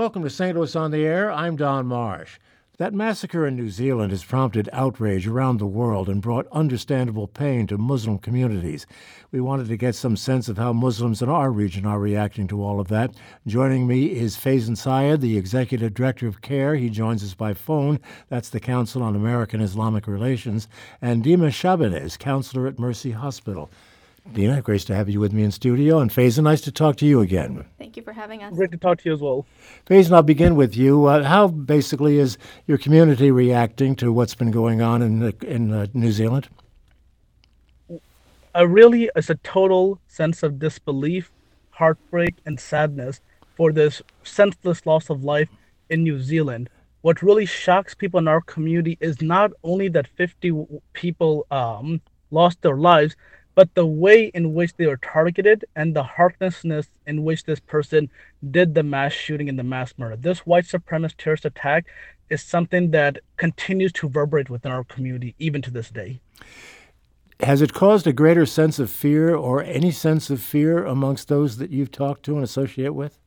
Welcome to St. Louis on the Air. I'm Don Marsh. That massacre in New Zealand has prompted outrage around the world and brought understandable pain to Muslim communities. We wanted to get some sense of how Muslims in our region are reacting to all of that. Joining me is Faizan Syed, the Executive Director of CAIR. He joins us by phone. That's the Council on American Islamic Relations. And Dima Shabanez, Counselor at Mercy Hospital. Dina, great to have you with me in studio. And Faizan, nice to talk to you again. Thank you for having us. Great to talk to you as well. Faizan, I'll begin with you. Uh, how basically is your community reacting to what's been going on in, in uh, New Zealand? Uh, really, it's a total sense of disbelief, heartbreak, and sadness for this senseless loss of life in New Zealand. What really shocks people in our community is not only that 50 people um, lost their lives, but the way in which they were targeted and the heartlessness in which this person did the mass shooting and the mass murder. This white supremacist terrorist attack is something that continues to reverberate within our community even to this day. Has it caused a greater sense of fear or any sense of fear amongst those that you've talked to and associate with?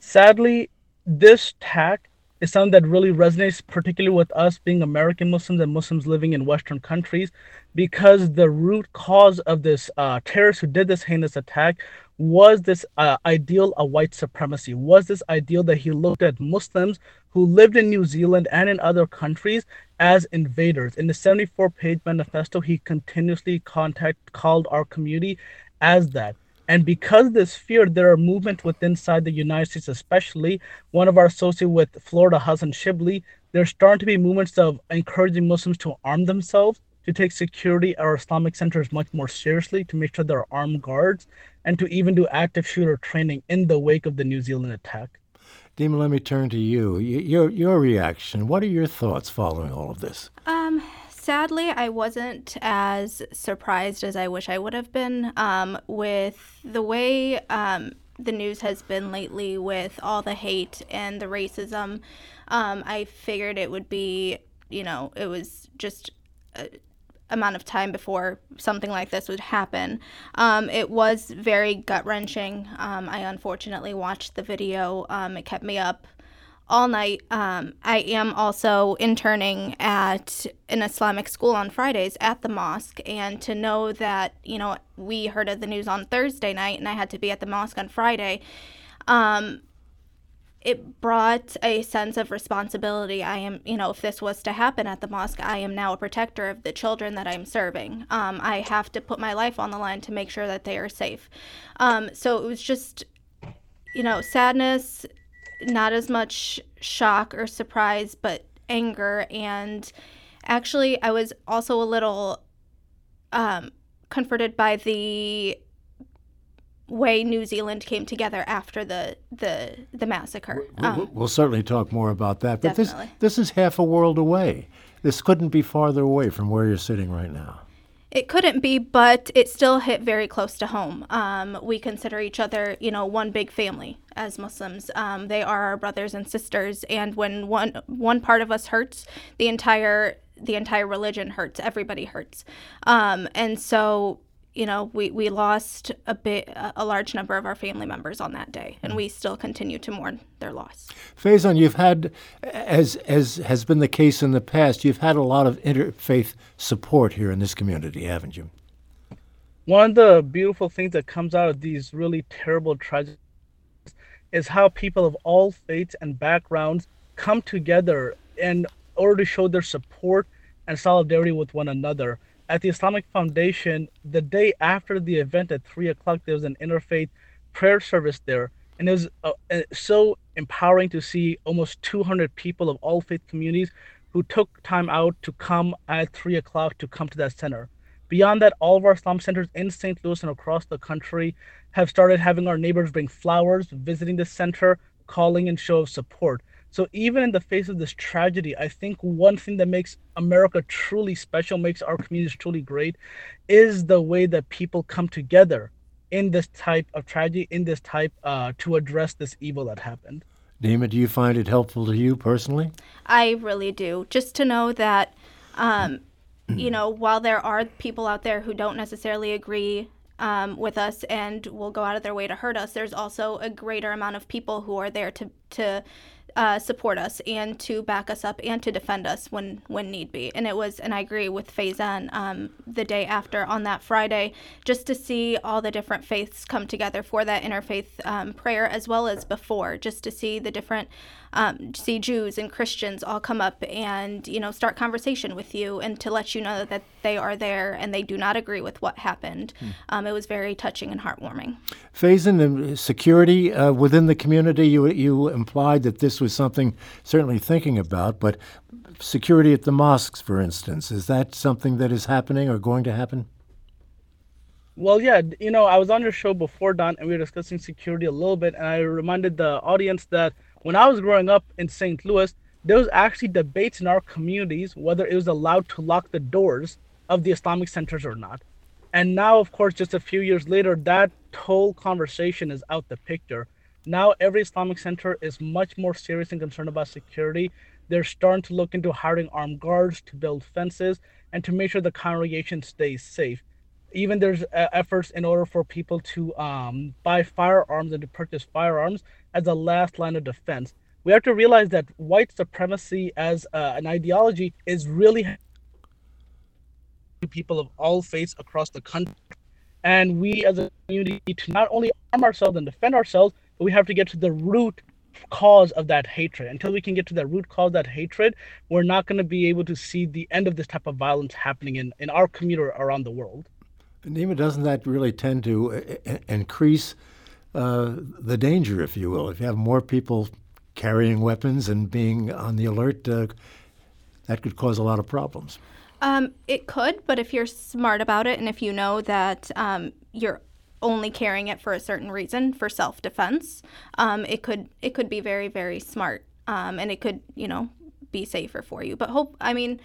Sadly, this attack is something that really resonates, particularly with us being American Muslims and Muslims living in Western countries, because the root cause of this uh, terrorist who did this heinous attack was this uh, ideal of white supremacy, was this ideal that he looked at Muslims who lived in New Zealand and in other countries as invaders. In the 74 page manifesto, he continuously contact, called our community as that. And because of this fear, there are movements within inside the United States, especially one of our associates with Florida, Hassan Shibly, there's starting to be movements of encouraging Muslims to arm themselves, to take security at our Islamic centers much more seriously, to make sure there are armed guards, and to even do active shooter training in the wake of the New Zealand attack. Dima, let me turn to you. Your your reaction. What are your thoughts following all of this? Um, sadly, I wasn't as surprised as I wish I would have been um, with the way um, the news has been lately with all the hate and the racism. Um, I figured it would be, you know, it was just a amount of time before something like this would happen. Um, it was very gut wrenching. Um, I unfortunately watched the video, um, it kept me up all night. Um, I am also interning at an Islamic school on Fridays at the mosque, and to know that you know we heard of the news on Thursday night, and I had to be at the mosque on Friday. Um, it brought a sense of responsibility. I am, you know, if this was to happen at the mosque, I am now a protector of the children that I'm serving. Um, I have to put my life on the line to make sure that they are safe. Um, so it was just, you know, sadness, not as much shock or surprise, but anger. And actually, I was also a little um, comforted by the way New Zealand came together after the the the massacre. Um, we'll certainly talk more about that. But definitely. this this is half a world away. This couldn't be farther away from where you're sitting right now. It couldn't be, but it still hit very close to home. Um, we consider each other, you know, one big family as Muslims. Um, they are our brothers and sisters, and when one one part of us hurts, the entire the entire religion hurts. Everybody hurts, um, and so you know we, we lost a bit a large number of our family members on that day and mm. we still continue to mourn their loss. Faizan, you've had as as has been the case in the past you've had a lot of interfaith support here in this community haven't you? One of the beautiful things that comes out of these really terrible tragedies is how people of all faiths and backgrounds come together in order to show their support and solidarity with one another at the Islamic Foundation, the day after the event at three o'clock, there was an interfaith prayer service there, and it was uh, uh so empowering to see almost 200 people of all faith communities who took time out to come at three o'clock to come to that center. Beyond that, all of our Islam centers in St. Louis and across the country have started having our neighbors bring flowers, visiting the center, calling in show of support. So even in the face of this tragedy, I think one thing that makes America truly special, makes our communities truly great, is the way that people come together in this type of tragedy, in this type uh, to address this evil that happened. Dima, do you find it helpful to you personally? I really do. Just to know that, um, you know, while there are people out there who don't necessarily agree um, with us and will go out of their way to hurt us, there's also a greater amount of people who are there to to uh, support us and to back us up and to defend us when when need be. And it was, and I agree with Faizan, um, the day after on that Friday, just to see all the different faiths come together for that interfaith um, prayer as well as before, just to see the different um, see Jews and Christians all come up and you know start conversation with you and to let you know that they are there and they do not agree with what happened. Mm. Um, it was very touching and heartwarming. Phasing Faizan, security uh, within the community, you you implied that this was something certainly thinking about, but security at the mosques, for instance, is that something that is happening or going to happen? Well, yeah, you know, I was on your show before, Don, and we were discussing security a little bit, and I reminded the audience that when I was growing up in St. Louis, there was actually debates in our communities whether it was allowed to lock the doors of the Islamic centers or not. And now, of course, just a few years later, that whole conversation is out the picture. Now, every Islamic center is much more serious and concerned about security. They're starting to look into hiring armed guards to build fences and to make sure the congregation stays safe. Even there's uh, efforts in order for people to um, buy firearms and to purchase firearms as a last line of defense. We have to realize that white supremacy as uh, an ideology is really people of all faiths across the country. And we as a community need to not only arm ourselves and defend ourselves, but we have to get to the root cause of that hatred. Until we can get to the root cause of that hatred, we're not going to be able to see the end of this type of violence happening in, in our community or around the world. Nima, doesn't that really tend to uh, increase uh, the danger, if you will. If you have more people carrying weapons and being on the alert, uh, that could cause a lot of problems. Um, it could, but if you're smart about it and if you know that um, you're only carrying it for a certain reason, for self-defense, um, it could it could be very very smart, um, and it could you know be safer for you. But hope I mean,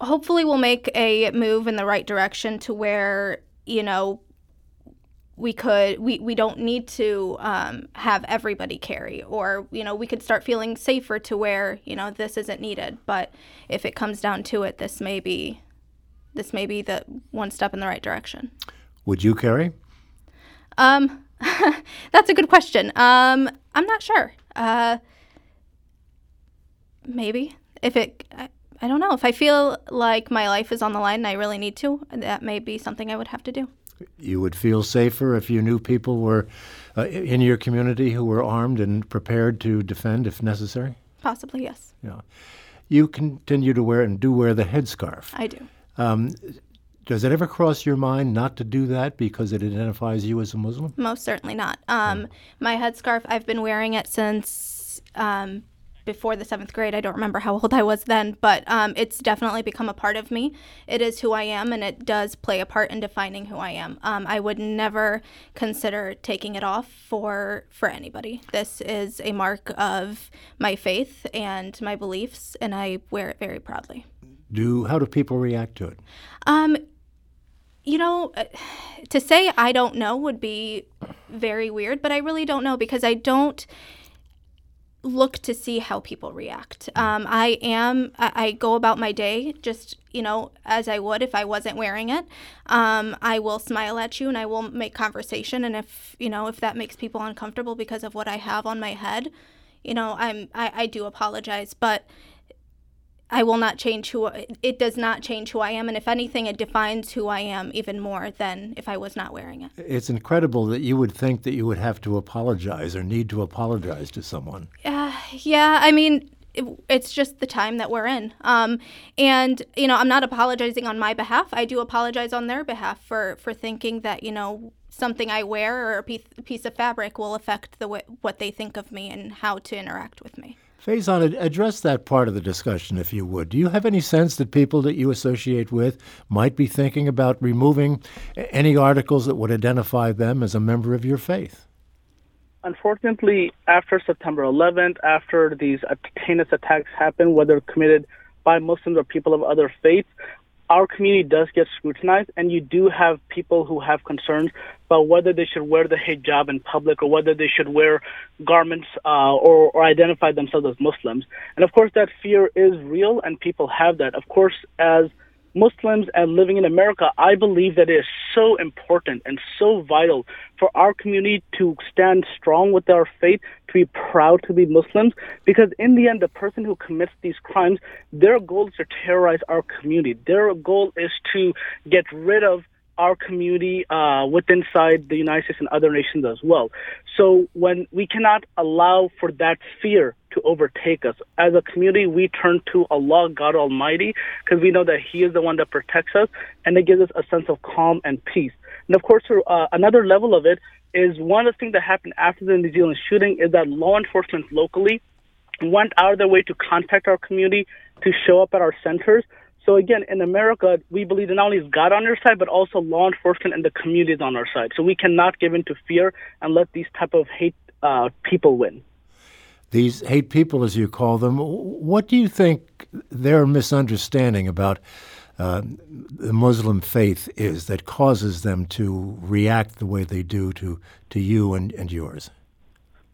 hopefully we'll make a move in the right direction to where you know we could we, we don't need to um, have everybody carry or you know we could start feeling safer to where you know this isn't needed. But if it comes down to it this may be this may be the one step in the right direction. Would you carry? Um that's a good question. Um i'm not sure. Uh maybe. If it I, I don't know. If i feel like my life is on the line and i really need to that may be something i would have to do you would feel safer if you knew people were uh, in your community who were armed and prepared to defend if necessary? Possibly, yes. Yeah. You continue to wear and do wear the headscarf. I do. Um, does it ever cross your mind not to do that because it identifies you as a Muslim? Most certainly not. Um, yeah. My headscarf, I've been wearing it since um, before the seventh grade. I don't remember how old I was then, but um, it's definitely become a part of me. It is who I am, and it does play a part in defining who I am. Um, I would never consider taking it off for for anybody. This is a mark of my faith and my beliefs, and I wear it very proudly. Do how do people react to it? Um, you know, uh, to say I don't know would be very weird, but I really don't know because I don't look to see how people react. Mm. Um, I am, I, I, go about my day just, you know, as I would if I wasn't wearing it. Um, I will smile at you and I will make conversation. And if, you know, if that makes people uncomfortable because of what I have on my head, you know, I'm, I, I do apologize. But I will not change who it does not change who I am, and if anything, it defines who I am even more than if I was not wearing it. It's incredible that you would think that you would have to apologize or need to apologize to someone. Uh, yeah, I mean, it, it's just the time that we're in. Um, and you know, I'm not apologizing on my behalf. I do apologize on their behalf for for thinking that you know something I wear or a piece, a piece of fabric will affect the what they think of me and how to interact with me. Faizan, address that part of the discussion, if you would. Do you have any sense that people that you associate with might be thinking about removing any articles that would identify them as a member of your faith? Unfortunately, after September 11th, after these heinous attacks happened, whether committed by Muslims or people of other faiths, our community does get scrutinized, and you do have people who have concerns about whether they should wear the hijab in public or whether they should wear garments uh, or, or identify themselves as Muslims. And of course, that fear is real, and people have that. Of course, as Muslims and living in America, I believe that it is so important and so vital for our community to stand strong with our faith, to be proud to be Muslims, because in the end, the person who commits these crimes, their goal is to terrorize our community. Their goal is to get rid of our community uh, within inside the United States and other nations as well. So when we cannot allow for that fear to overtake us as a community, we turn to Allah, God Almighty, because we know that He is the one that protects us, and it gives us a sense of calm and peace. And of course, uh, another level of it is one of the things that happened after the New Zealand shooting is that law enforcement locally went out of their way to contact our community to show up at our centers so again, in America, we believe that not only is God on our side, but also law enforcement and the community is on our side. So we cannot give in to fear and let these type of hate uh, people win. These hate people, as you call them, what do you think their misunderstanding about uh, the Muslim faith is that causes them to react the way they do to, to you and, and yours?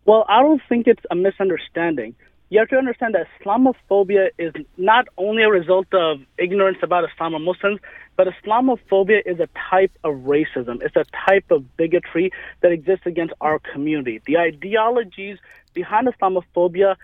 Well, I don't think it's a misunderstanding you have to understand that Islamophobia is not only a result of ignorance about Islam or Muslims, but Islamophobia is a type of racism. It's a type of bigotry that exists against our community. The ideologies behind Islamophobia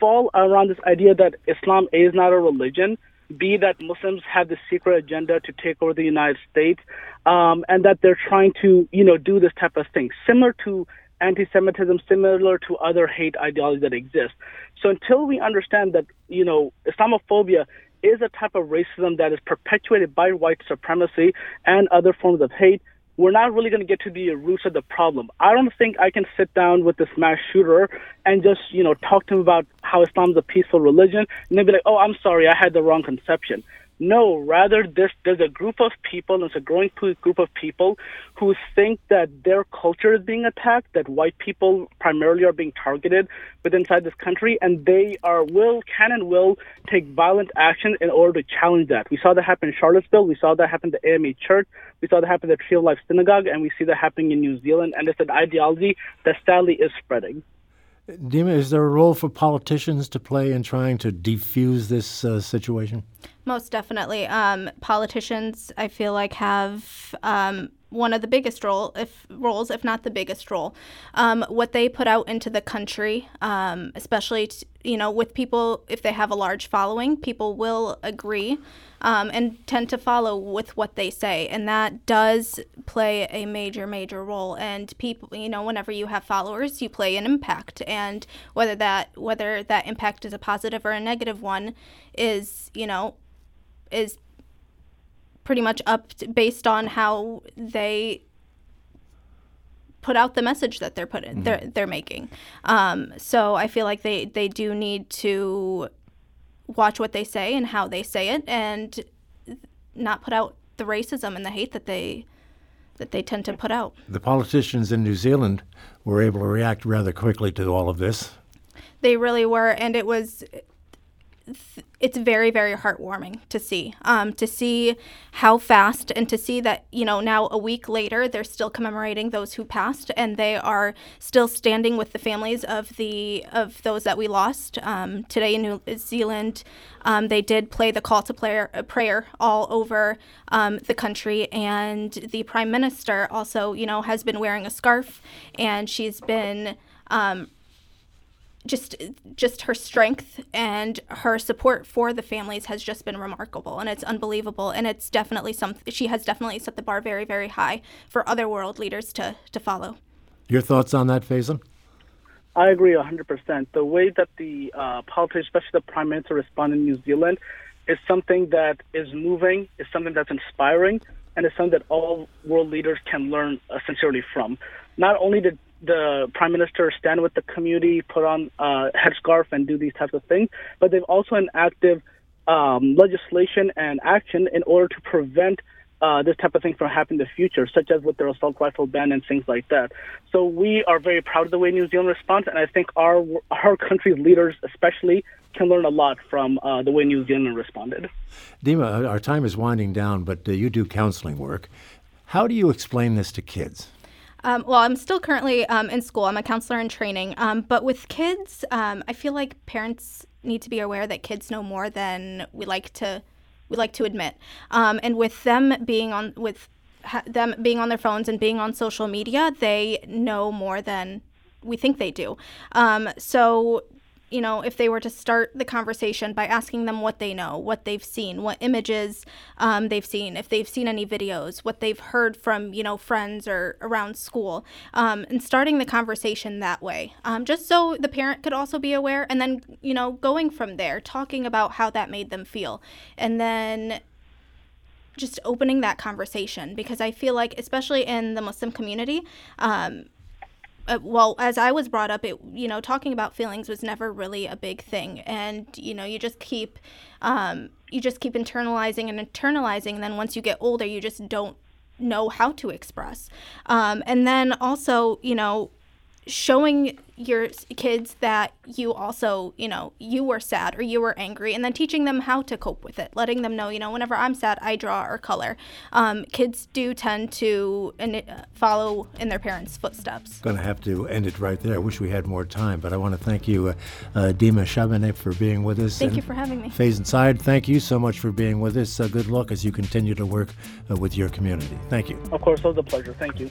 fall around this idea that Islam is not a religion, B, that Muslims have the secret agenda to take over the United States, um, and that they're trying to, you know, do this type of thing, similar to anti-Semitism, similar to other hate ideologies that exist. So until we understand that, you know, Islamophobia is a type of racism that is perpetuated by white supremacy and other forms of hate, we're not really going to get to the roots of the problem. I don't think I can sit down with this mass shooter and just, you know, talk to him about how Islam is a peaceful religion and then be like, oh, I'm sorry, I had the wrong conception. No, rather this, there's a group of people, there's a growing group of people who think that their culture is being attacked, that white people primarily are being targeted within inside this country, and they are will, can and will take violent action in order to challenge that. We saw that happen in Charlottesville, we saw that happen at the AME Church, we saw that happen at Tree of Life Synagogue, and we see that happening in New Zealand, and it's an ideology that sadly is spreading. Dima, is there a role for politicians to play in trying to defuse this uh, situation? Most definitely. Um, politicians, I feel like, have um, one of the biggest role, if roles, if not the biggest role. Um, what they put out into the country, um, especially t- you know with people, if they have a large following, people will agree um, and tend to follow with what they say, and that does play a major, major role. And people, you know, whenever you have followers, you play an impact, and whether that whether that impact is a positive or a negative one, is you know, is pretty much up based on how they put out the message that they're putting mm-hmm. they're they're making. Um, so I feel like they they do need to watch what they say and how they say it, and not put out the racism and the hate that they that they tend to put out. The politicians in New Zealand were able to react rather quickly to all of this. They really were, and it was it's very very heartwarming to see um, to see how fast and to see that you know now a week later they're still commemorating those who passed and they are still standing with the families of the of those that we lost. Um, today in New Zealand um, they did play the call to prayer, prayer all over um, the country. And the prime minister also you know has been wearing a scarf and she's been um, just just her strength and her support for the families has just been remarkable and it's unbelievable and it's definitely something she has definitely set the bar very very high for other world leaders to to follow your thoughts on that Faizan? I agree 100%. The way that the uh, politicians, especially the Prime Minister, responded in New Zealand is something that is moving, is something that's inspiring, and it's something that all world leaders can learn uh, sincerely from. Not only did the prime minister stand with the community, put on a headscarf, and do these types of things. But they've also enacted um, legislation and action in order to prevent uh, this type of thing from happening in the future, such as with their assault rifle ban and things like that. So we are very proud of the way New Zealand responds, and I think our our country's leaders, especially, can learn a lot from uh, the way New Zealand responded. Dima, our time is winding down, but uh, you do counseling work. How do you explain this to kids? Um, well, I'm still currently um, in school. I'm a counselor in training. Um, but with kids, um, I feel like parents need to be aware that kids know more than we like to we like to admit. Um, and with them being on with ha- them being on their phones and being on social media, they know more than we think they do. Um, so you know, if they were to start the conversation by asking them what they know, what they've seen, what images um, they've seen, if they've seen any videos, what they've heard from, you know, friends or around school, um, and starting the conversation that way, um, just so the parent could also be aware, and then, you know, going from there, talking about how that made them feel, and then just opening that conversation because I feel like, especially in the Muslim community, um, uh, well as i was brought up it you know talking about feelings was never really a big thing. And you know you just keep um, you just keep internalizing and internalizing. And then once you get older you just don't know how to express. Um, and then also you know showing your kids that you also, you know, you were sad or you were angry, and then teaching them how to cope with it, letting them know, you know, whenever I'm sad, I draw or color. Um, kids do tend to follow in their parents' footsteps. Going to have to end it right there. I wish we had more time, but I want to thank you, uh, uh, Dima Shabane, for being with us. Thank you for having me. Faizan Syed, thank you so much for being with us. Uh, good luck as you continue to work uh, with your community. Thank you. Of course, it was a pleasure. Thank you.